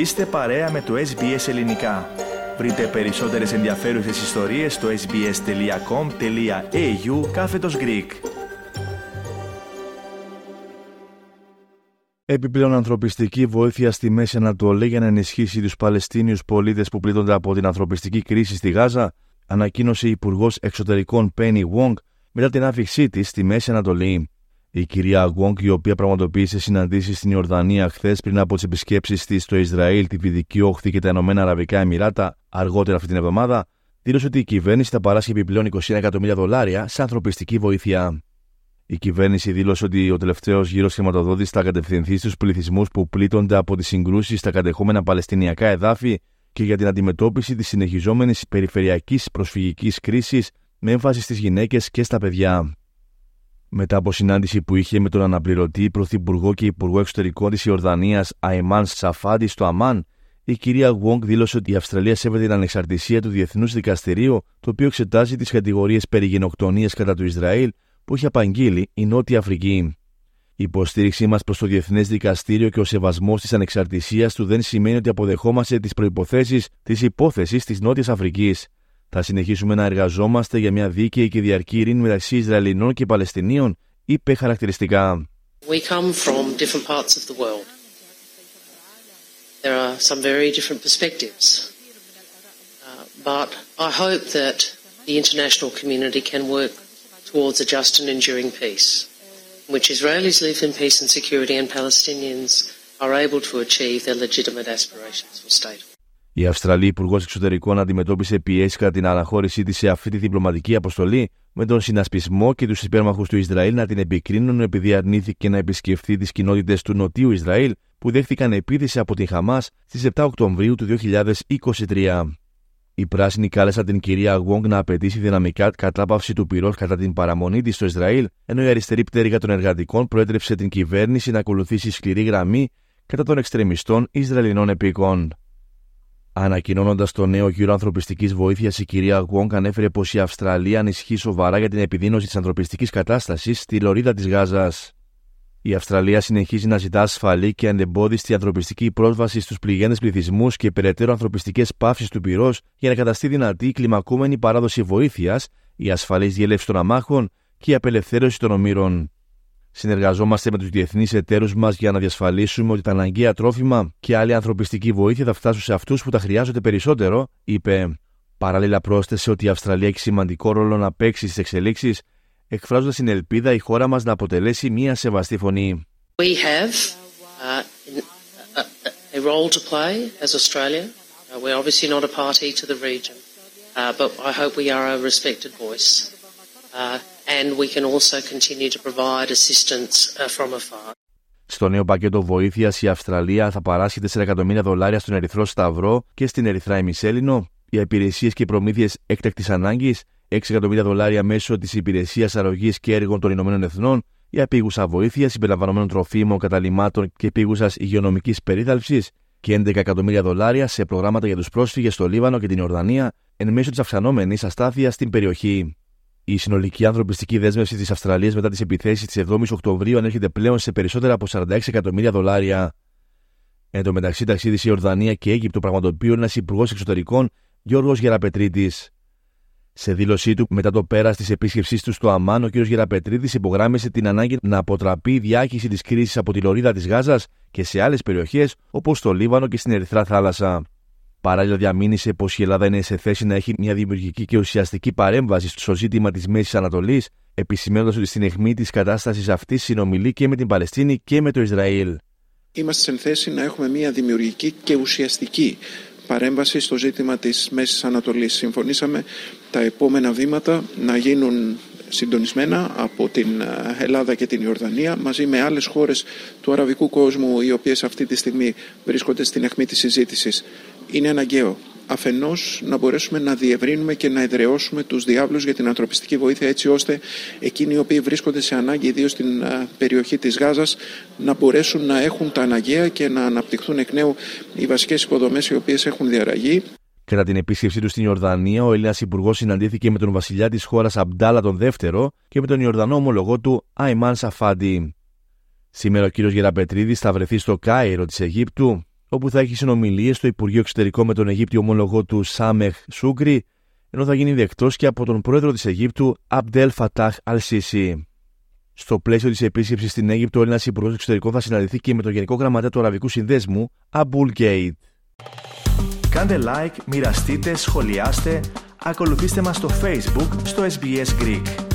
Είστε παρέα με το SBS Ελληνικά. Βρείτε περισσότερες ενδιαφέρουσες ιστορίες στο sbs.com.au κάθετος Greek. Επιπλέον ανθρωπιστική βοήθεια στη Μέση Ανατολή για να ενισχύσει τους Παλαιστίνιους πολίτες που πλήττονται από την ανθρωπιστική κρίση στη Γάζα, ανακοίνωσε η Υπουργός Εξωτερικών Penny Wong μετά την άφηξή της στη Μέση Ανατολή. Η κυρία Γουόγκ, η οποία πραγματοποίησε συναντήσεις στην Ιορδανία χθες πριν από τις επισκέψεις της στο Ισραήλ, τη Βυδική Όχθη και τα Ηνωμένα Αραβικά Εμμυράτα αργότερα αυτή την εβδομάδα, δήλωσε ότι η κυβέρνηση θα παράσχει επιπλέον 21 εκατομμύρια δολάρια σε ανθρωπιστική βοήθεια. Η κυβέρνηση δήλωσε ότι ο τελευταίος γύρος χρηματοδότησης θα κατευθυνθεί στους πληθυσμούς που πλήττονται από τις συγκρούσεις στα κατεχόμενα Παλαιστινιακά εδάφη και για την αντιμετώπιση της συνεχιζόμενης περιφερειακής προσφυγικής κρίσης με έμφαση στις γυναίκες και στα παιδιά. Μετά από συνάντηση που είχε με τον αναπληρωτή Πρωθυπουργό και Υπουργό Εξωτερικών της Ιορδανίας Αϊμάν Σαφάντη στο Αμάν, η κυρία Γουόγκ δήλωσε ότι η Αυστραλία σέβεται την ανεξαρτησία του Διεθνούς Δικαστηρίου, το οποίο εξετάζει τις κατηγορίες περί γενοκτονία κατά του Ισραήλ που έχει απαγγείλει η Νότια Αφρική. Η υποστήριξή μας προς το Διεθνές Δικαστήριο και ο σεβασμός της ανεξαρτησίας του δεν σημαίνει ότι αποδεχόμαστε τις προποθέσει της υπόθεσης της Νότιας Αφρικής. Θα συνεχίσουμε να εργαζόμαστε για μια δίκαιη και διαρκή ειρήνη μεταξύ Ισραηλινών και Παλαιστινίων, είπε χαρακτηριστικά. We come from different parts of the world. There are some very different perspectives. Uh, but I hope that the international community can work towards a just and enduring peace, in which Israelis live in peace and security and Palestinians are able to achieve their legitimate aspirations for statehood. Η Αυστραλή Υπουργός Εξωτερικών αντιμετώπισε πιέσεις κατά την αναχώρησή της σε αυτή τη διπλωματική αποστολή, με τον συνασπισμό και τους υπέρμαχους του Ισραήλ να την επικρίνουν επειδή αρνήθηκε να επισκεφθεί τις κοινότητες του Νοτιού Ισραήλ που δέχτηκαν επίθεση από την Χαμάς στις 7 Οκτωβρίου του 2023. Οι πράσινοι κάλεσαν την κυρία Γουόγκ να απαιτήσει δυναμικά κατάπαυση του πυρός κατά την παραμονή της στο Ισραήλ, ενώ η αριστερή πτέρυγα των εργατικών προέτρεψε την κυβέρνηση να ακολουθήσει σκληρή γραμμή κατά των εξτρεμιστών Ισραηλινών επίκων. Ανακοινώνοντας το νέο γύρο ανθρωπιστικής βοήθειας, η κυρία Γουόγκ ανέφερε πως η Αυστραλία ανησυχεί σοβαρά για την επιδείνωση της ανθρωπιστικής κατάστασης στη λωρίδα της Γάζας. Η Αυστραλία συνεχίζει να ζητά ασφαλή και ανεμπόδιστη ανθρωπιστική πρόσβαση στους πληγέντες πληθυσμούς και περαιτέρω ανθρωπιστικές παύσεις του πυρός για να καταστεί δυνατή η κλιμακούμενη παράδοση βοήθειας, η ασφαλής διέλευση των αμάχων και η απελευθέρωση των ομήρων. Συνεργαζόμαστε με τους διεθνείς εταίρους μας για να διασφαλίσουμε ότι τα αναγκαία τρόφιμα και άλλη ανθρωπιστική βοήθεια θα φτάσουν σε αυτούς που τα χρειάζονται περισσότερο, είπε. Παράλληλα, πρόσθεσε ότι η Αυστραλία έχει σημαντικό ρόλο να παίξει στις εξελίξεις, εκφράζοντας την ελπίδα η χώρα μας να αποτελέσει μια σεβαστή φωνή. We have uh, a role to play as Australia. Uh, we're obviously not a party to the region, uh, but I hope we are a respected voice. Uh, and we can also continue to provide assistance uh, from afar. Στο νέο πακέτο βοήθειας, η Αυστραλία θα παράσχει 4 εκατομμύρια δολάρια στον Ερυθρό Σταυρό και στην Ερυθρά Ημισέλινο για υπηρεσίες και προμήθειες έκτακτης ανάγκης, 6 εκατομμύρια δολάρια μέσω της Υπηρεσίας Αρρωγής και Έργων των Ηνωμένων Εθνών για επίγουσα βοήθεια συμπεριλαμβανομένων τροφίμων, καταλημάτων και επίγουσας υγειονομικής περίθαλψης και 11 εκατομμύρια δολάρια σε προγράμματα για τους πρόσφυγες στο Λίβανο και την Ιορδανία εν μέσω της αυξανόμενης αστάθειας στην περιοχή. Η συνολική ανθρωπιστική δέσμευση της Αυστραλίας μετά τις επιθέσεις της 7η Οκτωβρίου ανέρχεται πλέον σε περισσότερα από 46 εκατομμύρια δολάρια. Εν τω μεταξύ, ταξίδι σε Ιορδανία και Αίγυπτο πραγματοποιεί ένας υπουργός εξωτερικών, Γιώργος Γεραπετρίτης. Σε δήλωσή του μετά το πέρας της επίσκεψής του στο Αμάν, ο κ. Γεραπετρίτης υπογράμμισε την ανάγκη να αποτραπεί η διάχυση της κρίσης από τη λωρίδα της Γάζας και σε άλλες περιοχές όπως το Λίβανο και στην Ερυθρά Θάλασσα. Παράλληλα, διαμήνυσε πως η Ελλάδα είναι σε θέση να έχει μια δημιουργική και ουσιαστική παρέμβαση στο ζήτημα της Μέσης Ανατολής, επισημένοντα ότι στην αιχμή της κατάστασης αυτή συνομιλεί και με την Παλαιστίνη και με το Ισραήλ. Είμαστε σε θέση να έχουμε μια δημιουργική και ουσιαστική παρέμβαση στο ζήτημα της Μέσης Ανατολής. Συμφωνήσαμε τα επόμενα βήματα να γίνουν συντονισμένα από την Ελλάδα και την Ιορδανία μαζί με άλλες χώρες του αραβικού κόσμου οι οποίες αυτή τη στιγμή βρίσκονται στην αιχμή της συζήτησης είναι αναγκαίο αφενός να μπορέσουμε να διευρύνουμε και να εδραιώσουμε τους διάβλους για την ανθρωπιστική βοήθεια έτσι ώστε εκείνοι οι οποίοι βρίσκονται σε ανάγκη ιδίως στην περιοχή της Γάζας να μπορέσουν να έχουν τα αναγκαία και να αναπτυχθούν εκ νέου οι βασικές υποδομές οι οποίες έχουν διαραγεί. Κατά την επίσκεψή τους στην Ιορδανία, ο Έλληνας Υπουργός συναντήθηκε με τον βασιλιά της χώρας Αμπτάλα τον Δεύτερο και με τον Ιορδανό ομολογό του Αϊμάν Σαφάντι. Σήμερα ο κ. Γεραπετρίτης θα βρεθεί στο Κάιρο της Αιγύπτου όπου θα έχει συνομιλίες στο Υπουργείο Εξωτερικών με τον Αιγύπτιο ομόλογό του Σάμεχ Σούγκρι, ενώ θα γίνει δεκτός και από τον πρόεδρο της Αιγύπτου Αμπτέλ Φατάχ Αλσίση. Στο πλαίσιο της επίσκεψης στην Αίγυπτο, ο Έλληνας Υπουργός Εξωτερικών θα συναντηθεί και με τον Γενικό Γραμματέα του Αραβικού Συνδέσμου, Αμπούλ Γκέιτ. Κάντε like, μοιραστείτε, σχολιάστε, ακολουθήστε μας στο Facebook στο SBS Greek.